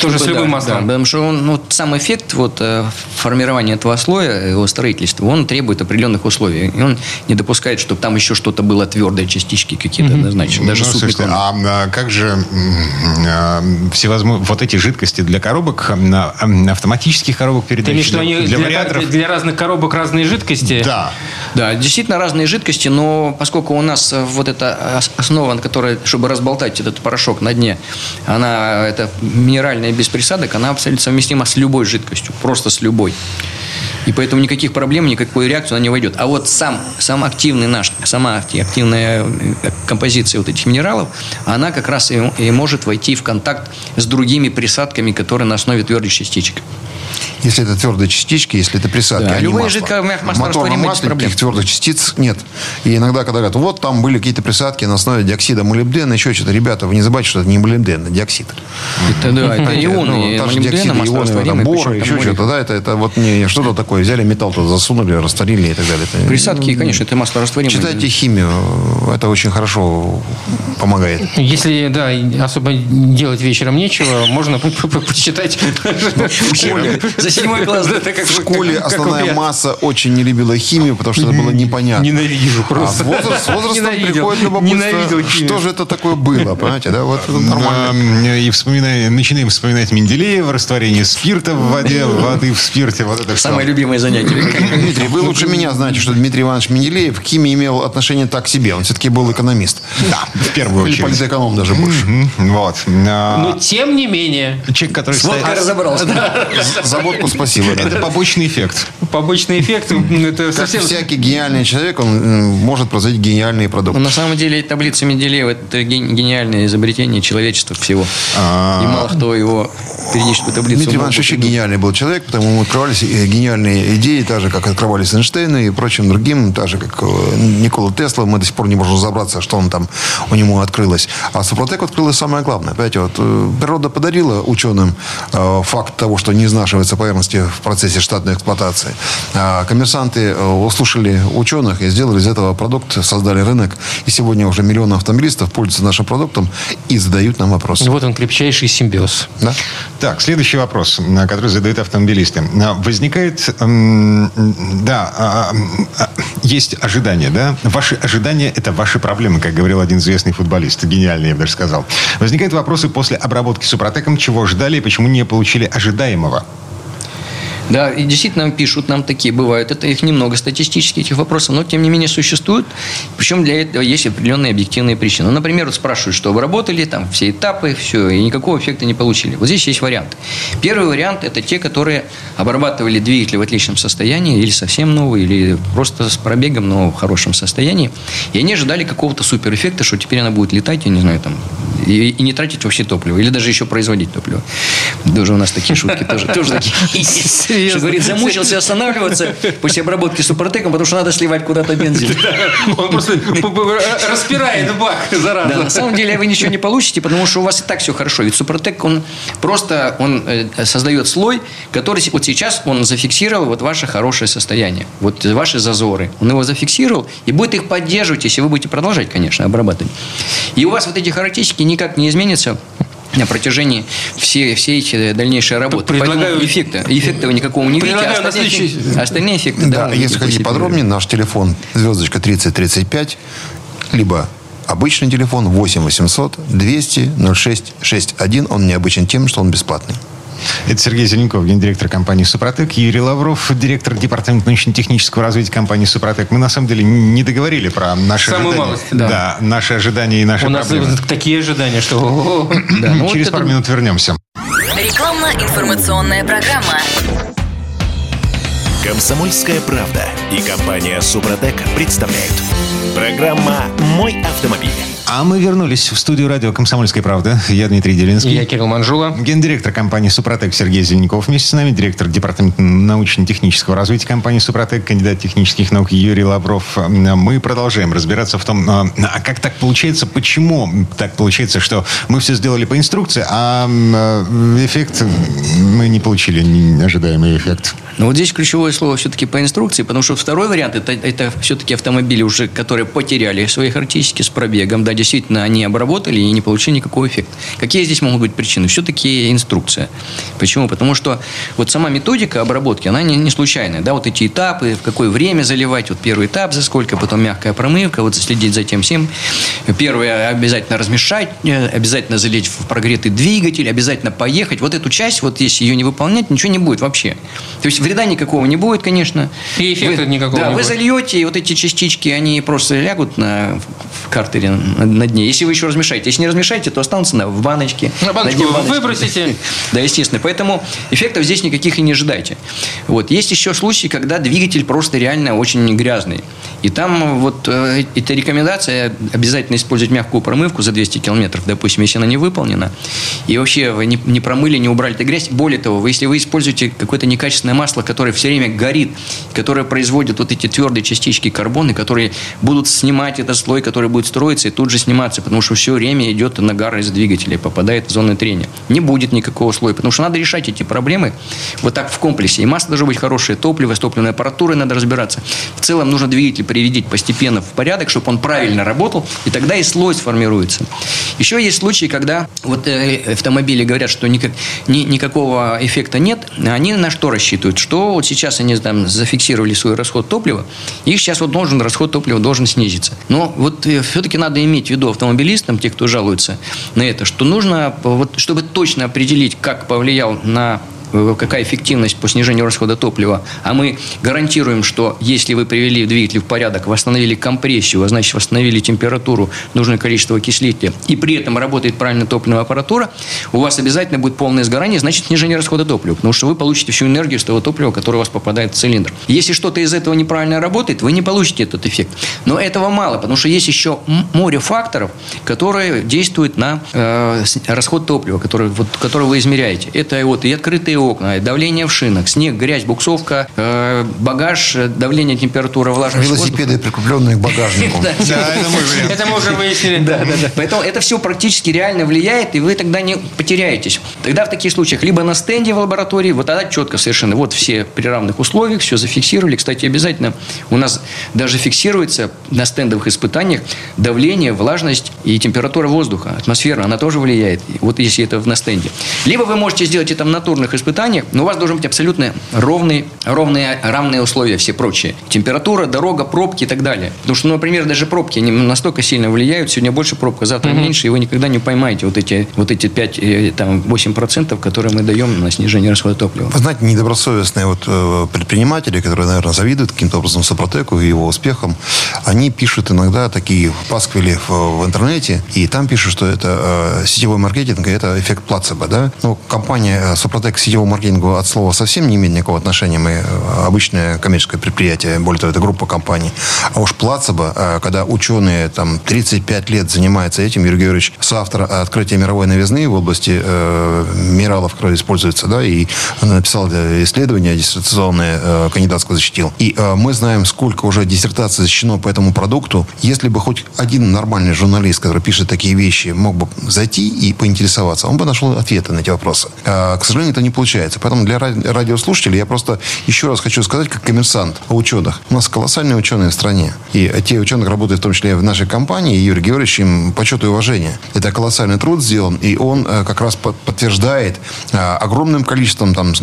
Тоже с Да, любым да, маслом? потому что он, ну, сам эффект вот, э, формирования этого слоя, его строительства, он требует определенных условий. И он не допускает, чтобы там еще что-то было твердое, частички какие-то однозначно. Даже Ну, слушайте, а, а как же а, всевозможные вот эти жидкости для коробок, а, м, автоматических коробок передач, Ты виду, для, они для для, вариаторов? для разных коробок разные жидкости? Да. Да, действительно разные жидкости, но поскольку у нас э, вот эта ос- основа, которая, чтобы разболтать этот порошок на дне, она это минеральная без присадок, она абсолютно совместима с любой жидкостью, просто с любой. И поэтому никаких проблем, никакой реакции она не войдет. А вот сам, сам активный наш, сама акти- активная э, композиция вот этих минералов, она как раз и, и может войти в контакт с другими присадками, которые на основе твердых частичек. Если это твердые частички, если это присадки, Да, а не любые масло. жидкое масло никаких твердых частиц нет. И иногда, когда говорят, вот там были какие-то присадки на основе диоксида молибдена, еще что-то. Ребята, вы не забывайте, что это не молибден, а диоксид. Это, да, это ионы, ну, и та же молибдена, диоксиды, ионы, там, там еще что-то, да, это, это вот не что-то такое. Взяли металл туда засунули, растворили и так далее. Присадки, конечно, это масло растворимое. Читайте химию, это очень хорошо помогает. Если, да, особо делать вечером нечего, можно по- по- по- почитать. В школе. За седьмой класс. Да, это как- В школе основная масса очень не любила химию, потому что это было непонятно. Ненавижу А просто. с возраст- с возрастом Ненавидел. приходит любопытство, что же это такое было, понимаете, да? Вот нормально. И вспоминаем, начинаем вспоминать Менделеева, растворение спирта в воде, воды в спирте. Вот это все. Самое любимое занятие. Дмитрий, вы лучше меня знаете, что Дмитрий Иванович Менделеев к химии имел отношение так себе. Он все-таки был экономист. Да, в первую Или очередь. политэконом даже больше. Вот. А, Но тем не менее, Человек, который стоит... разобрался. За водку спасибо. да. Это побочный эффект. побочный эффект, это совсем... всякий гениальный человек, он м, может производить гениальные продукты. на самом деле таблица Менделеева – это ген- гениальное изобретение человечества всего. И мало кто его периодическую таблицу Дмитрий Иванович очень гениальный был человек, потому ему открывались э, гениальные идеи, так же, как открывались Эйнштейну и прочим другим, так же, как э, Никола Тесла. Мы до сих пор не можем разобраться, что он там у него открылось. А Супротек открылось самое главное. Понимаете, вот э, природа подарила ученым э, факт того, что не изнашивается поверхности в процессе штатной эксплуатации. А коммерсанты э, услышали ученых и сделали из этого продукт, создали рынок. И сегодня уже миллионы автомобилистов пользуются нашим продуктом и задают нам вопросы. Вот он, крепчайший симбиоз. Да? Так, следующий вопрос, на который задают автомобилисты. А, Возникает, м, да, а, а, есть ожидания, да? Ваши ожидания – это ваши проблемы, как говорил один известный футболист, гениальный, я бы даже сказал. Возникают вопросы после обработки супротеком, чего ждали и почему не получили ожидаемого. Да, и действительно пишут нам такие, бывают. Это их немного статистически, этих вопросов, но тем не менее существуют. Причем для этого есть определенные объективные причины. Ну, например, вот спрашивают, что обработали, там все этапы, все, и никакого эффекта не получили. Вот здесь есть варианты. Первый вариант – это те, которые обрабатывали двигатель в отличном состоянии, или совсем новый, или просто с пробегом, но в хорошем состоянии. И они ожидали какого-то суперэффекта, что теперь она будет летать, я не знаю, там, и, и не тратить вообще топливо, или даже еще производить топливо. Даже у нас такие шутки тоже, тоже такие есть. Что, говорит, замучился останавливаться после обработки супротеком, потому что надо сливать куда-то бензин. Он просто распирает бак, зараза. на самом деле вы ничего не получите, потому что у вас и так все хорошо. Ведь Супротек, он просто он э, создает слой, который вот сейчас он зафиксировал вот ваше хорошее состояние, вот ваши зазоры. Он его зафиксировал и будет их поддерживать, если вы будете продолжать, конечно, обрабатывать. И у вас вот эти характеристики никак не изменятся на протяжении всей, всей эти дальнейшей работы. предлагаю- Поэтому эффекта, эффекта вы никакого не видите. А остальные, следующий- эффекты- остальные эффекты, Да, вы если хотите подробнее, наш телефон звездочка 3035, либо обычный телефон 8 800 200 06 61. Он необычен тем, что он бесплатный. Это Сергей Зеленков, гендиректор компании «Супротек», Юрий Лавров, директор департамента научно-технического развития компании «Супротек». Мы, на самом деле, не договорили про наши Самую ожидания. малость, да. наши ожидания и наши У нас проблемы. вот такие ожидания, что... Да, ну вот Через это- пару минут вернемся. Рекламно-информационная программа. Комсомольская правда и компания Супротек представляют. Программа «Мой автомобиль». А мы вернулись в студию радио «Комсомольская правда». Я Дмитрий Делинский. Я Кирилл Манжула. Гендиректор компании «Супротек» Сергей Зеленков вместе с нами, директор департамента научно-технического развития компании «Супротек», кандидат технических наук Юрий Лавров. Мы продолжаем разбираться в том, а а как так получается, почему так получается, что мы все сделали по инструкции, а э, эффект мы не получили, ожидаемый эффект. Но вот здесь ключевое слово все-таки по инструкции, потому что второй вариант это, это все-таки автомобили уже, которые потеряли свои характеристики с пробегом. Да, действительно, они обработали и не получили никакого эффекта. Какие здесь могут быть причины? Все-таки инструкция. Почему? Потому что вот сама методика обработки, она не, не случайная. Да, вот эти этапы, в какое время заливать, вот первый этап за сколько, потом мягкая промывка, вот следить за тем всем. Первое обязательно размешать, э, обязательно залить в прогретый двигатель, обязательно поехать. Вот эту часть, вот если ее не выполнять, ничего не будет вообще. То есть вреда никакого не будет, конечно. И эффекта Вы- никакого Да, не вы будет. зальете, и вот эти частички, они просто лягут на в картере на, на дне. Если вы еще размешаете. Если не размешаете, то останутся на, в баночке. На баночку дне вы баночки. выбросите. Да, естественно. Поэтому эффектов здесь никаких и не ожидайте. Вот. Есть еще случаи, когда двигатель просто реально очень грязный. И там вот э, эта рекомендация обязательно использовать мягкую промывку за 200 километров, допустим, если она не выполнена. И вообще вы не, не промыли, не убрали эту грязь. Более того, вы, если вы используете какое-то некачественное масло, которое все время горит, которое производит вот эти твердые частички карбона, которые будут снимать этот слой, который будет строиться и тут же сниматься, потому что все время идет нагар из двигателя, попадает в зону трения. Не будет никакого слоя, потому что надо решать эти проблемы вот так в комплексе. И масло должно быть хорошее, топливо, с топливной аппаратурой надо разбираться. В целом нужно двигатель приведить постепенно в порядок, чтобы он правильно работал, и тогда и слой сформируется. Еще есть случаи, когда вот э, автомобили говорят, что никак, ни- никакого эффекта нет, они на что рассчитывают? Что вот сейчас они там зафиксировали свой расход топлива, и сейчас вот должен расход топлива должен снизиться. Но вот все-таки надо иметь в виду автомобилистам, те, кто жалуются на это, что нужно, вот, чтобы точно определить, как повлиял на какая эффективность по снижению расхода топлива, а мы гарантируем, что если вы привели двигатель в порядок, восстановили компрессию, а значит восстановили температуру, нужное количество окислителя, и при этом работает правильно топливная аппаратура, у вас обязательно будет полное сгорание, значит снижение расхода топлива, потому что вы получите всю энергию с того топлива, которое у вас попадает в цилиндр. Если что-то из этого неправильно работает, вы не получите этот эффект. Но этого мало, потому что есть еще море факторов, которые действуют на э, расход топлива, который, вот, который вы измеряете. Это вот и открытые окна, и давление в шинах, снег, грязь, буксовка, э, багаж, э, давление, температура, влажность Велосипеды, прикрепленные к багажнику. это мы уже выяснили. Поэтому это все практически реально влияет, и вы тогда не потеряетесь. Тогда в таких случаях либо на стенде в лаборатории, вот тогда четко совершенно, вот все при равных условиях, все зафиксировали. Кстати, обязательно у нас даже фиксируется на стендовых испытаниях давление, влажность и температура воздуха, атмосфера, она тоже влияет, вот если это на стенде. Либо вы можете сделать это в натурных испытаниях, но у вас должен быть абсолютно ровный, ровные, равные условия, все прочие. Температура, дорога, пробки и так далее. Потому что, ну, например, даже пробки они настолько сильно влияют, сегодня больше пробка, завтра меньше, и вы никогда не поймаете вот эти, вот эти 5, э, там, 8%, которые мы даем на снижение расхода топлива. Вы знаете, недобросовестные вот э, предприниматели, которые, наверное, завидуют каким-то образом Сопротеку и его успехам, они пишут иногда такие пасквили в, в интернете, и там пишут, что это э, сетевой маркетинг, и это эффект плацебо, да? Ну, компания э, Сопротек к сетевому маркетингу от слова совсем не имеет никакого отношения. Мы э, обычное коммерческое предприятие, более того, это группа компаний. А уж плацебо, э, когда ученые там 35 лет занимаются этим, Юрий Георгиевич, соавтор открытия мировой новизны в области э, минералов, которые используются, да, и написал э, исследование диссертационное, э, кандидатское защитил. И э, мы знаем, сколько уже диссертаций защищено по этому продукту. Если бы хоть один нормальный журналист, который пишет такие вещи, мог бы зайти и поинтересоваться, он бы нашел ответы на эти вопросы. Э, к сожалению, это не получилось получается. Поэтому для радиослушателей я просто еще раз хочу сказать, как коммерсант о ученых. У нас колоссальные ученые в стране. И те ученые работают в том числе в нашей компании. Юрий Георгиевич им почет и уважение. Это колоссальный труд сделан, и он э, как раз подтверждает э, огромным количеством, там,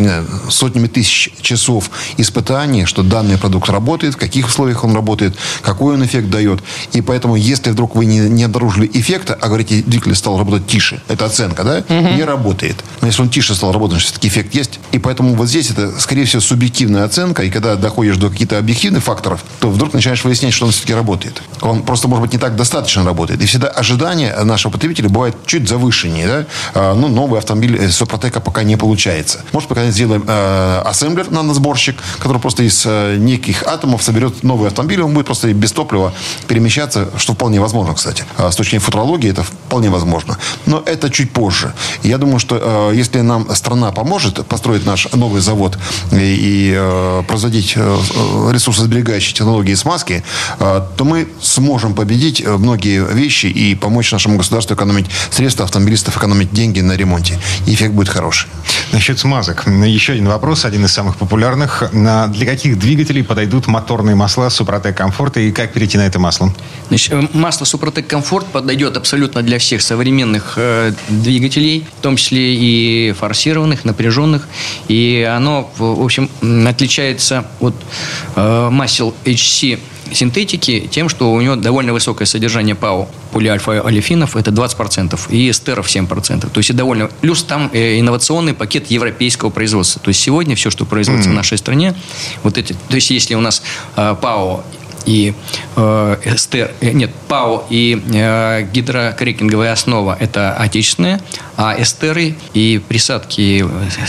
сотнями тысяч часов испытаний, что данный продукт работает, в каких условиях он работает, какой он эффект дает. И поэтому, если вдруг вы не, не обнаружили эффекта, а говорите, двигатель стал работать тише, это оценка, да, угу. не работает. Но если он тише стал работать, все-таки эффект есть. И поэтому вот здесь это, скорее всего, субъективная оценка. И когда доходишь до каких-то объективных факторов, то вдруг начинаешь выяснять, что он все-таки работает. Он просто, может быть, не так достаточно работает. И всегда ожидания нашего потребителя бывают чуть завышеннее. Да? А, ну, новый автомобиль э, Супротека пока не получается. Может, пока сделаем э, ассемблер, наносборщик, который просто из э, неких атомов соберет новый автомобиль. Он будет просто без топлива перемещаться, что вполне возможно, кстати. А с точки зрения футурологии это вполне возможно. Но это чуть позже. Я думаю, что э, если нам страна поможет построить наш новый завод и, и э, производить э, ресурсосберегающие технологии смазки, э, то мы сможем победить э, многие вещи и помочь нашему государству экономить средства автомобилистов, экономить деньги на ремонте. И эффект будет хороший. Насчет смазок. Еще один вопрос, один из самых популярных. Для каких двигателей подойдут моторные масла Супротек Комфорт и как перейти на это масло? Значит, э, масло Супротек Комфорт подойдет абсолютно для всех современных э, двигателей, в том числе и форсированных, напряженных. И оно, в общем, отличается от э, масел HC синтетики тем, что у него довольно высокое содержание ПАО, полиальфа-олефинов, это 20%, и эстеров 7%. То есть, довольно... Плюс там э, инновационный пакет европейского производства. То есть, сегодня все, что производится mm-hmm. в нашей стране, вот эти... То есть, если у нас э, ПАО и э, эстер, э, нет, ПАО и э, гидрокрекинговая основа – это отечественные, а эстеры и присадки,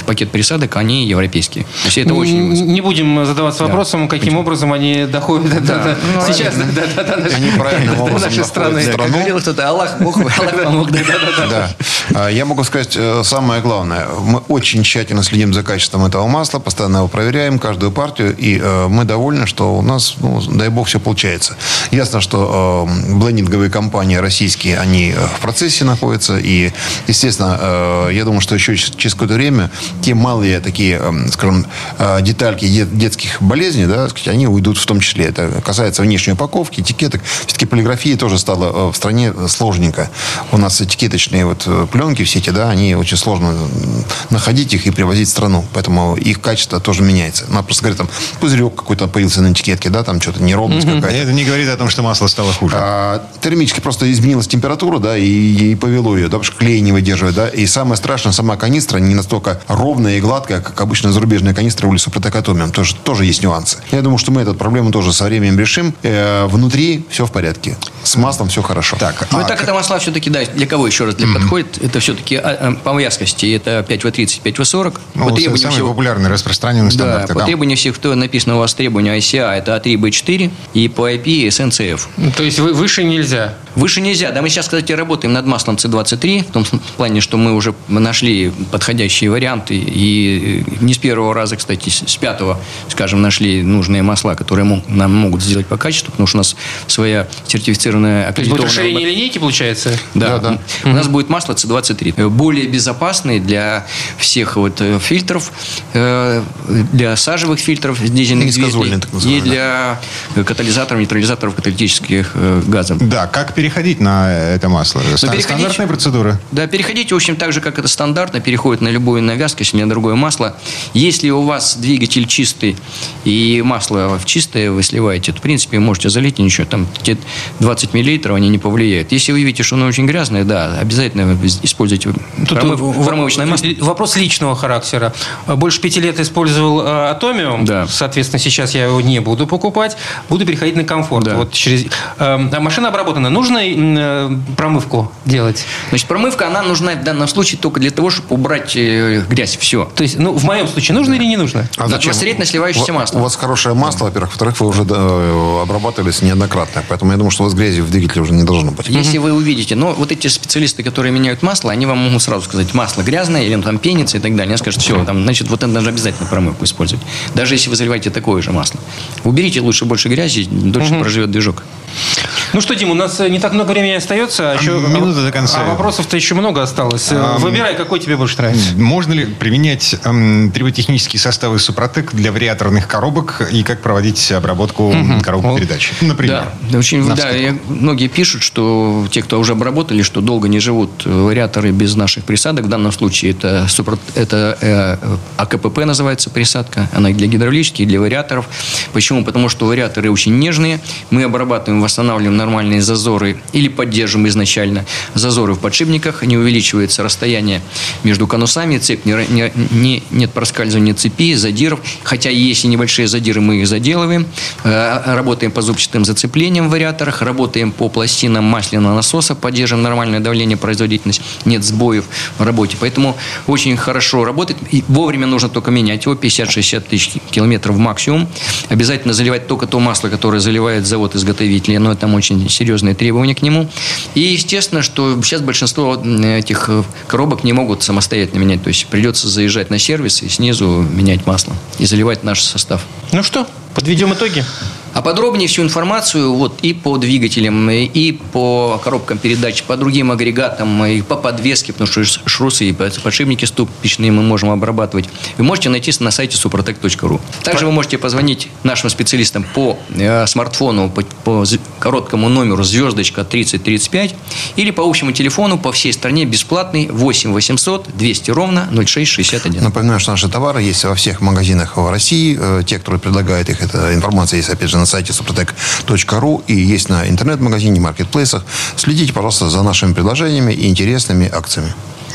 пакет присадок, они европейские. То есть это очень Не будем задаваться вопросом, да. каким образом они доходят да. до, ну, сейчас до, до, до, до, они до нашей страны. Страну. Говорил кто-то, Аллах, Бог, Аллах помог. Да, да, да. Да. Я могу сказать э, самое главное. Мы очень тщательно следим за качеством этого масла, постоянно его проверяем, каждую партию, и э, мы довольны, что у нас, ну, дай бог, все получается. Ясно, что э, блендинговые компании российские, они в процессе находятся, и, естественно, э, я думаю, что еще через какое-то время те малые такие, эм, скажем, э, детальки детских болезней, да, они уйдут в том числе. Это касается внешней упаковки, этикеток. Все-таки полиграфия тоже стала э, в стране сложненько. У нас этикеточные вот пленки все эти, да, они очень сложно находить их и привозить в страну. Поэтому их качество тоже меняется. Надо просто говорить, там, пузырек какой-то появился на этикетке, да, там что-то неровность mm-hmm. какая-то. Это не говорит о том, что масло стало хуже. А, термически просто изменилась температура, да, и, и повело ее, да, потому что клей не выдерживает да, и самое страшное, сама канистра не настолько ровная и гладкая, как обычно зарубежные канистры улисопротекатомием. Тоже, тоже есть нюансы. Я думаю, что мы эту проблему тоже со временем решим. Э, внутри все в порядке. С маслом все хорошо. Так, ну а, так это масла все-таки, да, для кого еще раз для mm-hmm. подходит? Это все-таки а, а, по вязкости. Это 5В30, 5В40. Ну, по требованию самый всего... популярный, распространенный стандарт. Да, по требованию всех, кто написано у вас требования ICA, это А3, и по IP SNCF. Ну, то есть вы, выше нельзя? Выше нельзя. Да, мы сейчас, кстати, работаем над маслом C23, в том плане, что мы уже нашли подходящие варианты. И не с первого раза, кстати, с пятого, скажем, нашли нужные масла, которые нам могут сделать по качеству, потому что у нас своя сертифицированная аккредитованная... То расширение линейки, получается? Да. да, да. У нас будет масло C23. Более безопасный для всех вот э, фильтров, э, для сажевых фильтров дизельных двигателей и для катализаторов, нейтрализаторов каталитических э, газов. Да, как переходить на это масло? Ну, Стандартная процедура? Да, переходить, в общем, так же, как это стандартно, переходит на любую навязку, если на другое масло. Если у вас двигатель чистый и масло в чистое вы сливаете, то, в принципе, можете залить, и ничего, там 20 миллилитров они не повлияют. Если вы видите, что оно очень грязное, да, обязательно используйте Тут промыв, промывочное масло. Вопрос личного характера. Больше пяти лет использовал э, Атомиум, да. соответственно, сейчас я его не буду покупать, буду переходить на комфорт. Да. Вот через... Э, машина обработана. Нужно нужно э, промывку делать? Значит, промывка, она нужна в данном случае только для того, чтобы убрать э, грязь. Все. То есть, ну, в моем случае нужно или не нужно? А зачем? Непосредственно сливающееся масло. У вас хорошее масло, во-первых. Во-вторых, вы уже э, обрабатывались неоднократно. Поэтому я думаю, что у вас грязи в двигателе уже не должно быть. Если вы увидите, но вот эти специалисты, которые меняют масло, они вам могут сразу сказать, масло грязное, или он там пенится и так далее. Они скажут, все, там, значит, вот это даже обязательно промывку использовать. Даже если вы заливаете такое же масло. Уберите лучше больше грязи, дольше проживет движок. Ну что, Дим, у нас не так много времени остается. А еще, Минута до конца. А вопросов-то еще много осталось. А, Выбирай, какой тебе больше нравится. Можно ли применять эм, триботехнические составы Супротек для вариаторных коробок и как проводить обработку коробок передач? Например. Да, очень, да, я- многие пишут, что те, кто уже обработали, что долго не живут э, вариаторы без наших присадок. В данном случае это, супер- это э, АКПП называется присадка. Она и для гидравлических, и для вариаторов. Почему? Потому что вариаторы очень нежные. Мы обрабатываем, восстанавливаем нормальные зазоры или поддерживаем изначально зазоры в подшипниках. Не увеличивается расстояние между конусами, цепь не, не- не- нет проскальзывания цепи, задиров. Хотя есть и небольшие задиры, мы их заделываем. Э, Работаем по зубчатым зацеплениям в вариаторах, работаем по пластинам масляного насоса, поддерживаем нормальное давление, производительность, нет сбоев в работе. Поэтому очень хорошо работает. И вовремя нужно только менять его, 50-60 тысяч километров максимум. Обязательно заливать только то масло, которое заливает завод-изготовитель, но там очень серьезные требования к нему. И естественно, что сейчас большинство этих э, коробок не могут самостоятельно менять. То есть придется заезжать на сервис и снизу менять масло и заливать наш состав. Ну что, подведем итоги. А подробнее всю информацию вот и по двигателям, и- по коробкам передач, по другим агрегатам, и по подвеске, потому что шрусы и под- подшипники ступичные мы можем обрабатывать, вы можете найти на сайте suprotec.ru. Также вы можете позвонить нашим специалистам по э, смартфону, по, по короткому номеру звездочка 3035 или по общему телефону по всей стране бесплатный 8 800 200 ровно 0661. Напоминаю, что наши товары есть во всех магазинах в России. Э, Те, кто предлагает их, эта информация есть, опять же, на сайте suprotec.ru и есть на интернет-магазине, маркетплейсах. Следите, пожалуйста, за нашими предложениями и интересными акциями.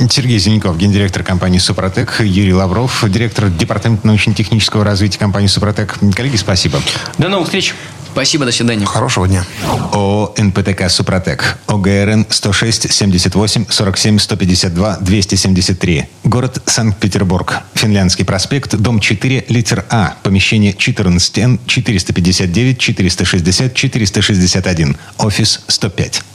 Сергей Зеленков, гендиректор компании «Супротек», Юрий Лавров, директор департамента научно-технического развития компании «Супротек». Коллеги, спасибо. До новых встреч. Спасибо, до свидания. Хорошего дня. ООО «НПТК Супротек». ОГРН 106 78 47 152 273. Город Санкт-Петербург. Финляндский проспект, дом 4, литер А. Помещение 14Н 459 460 461. Офис 105.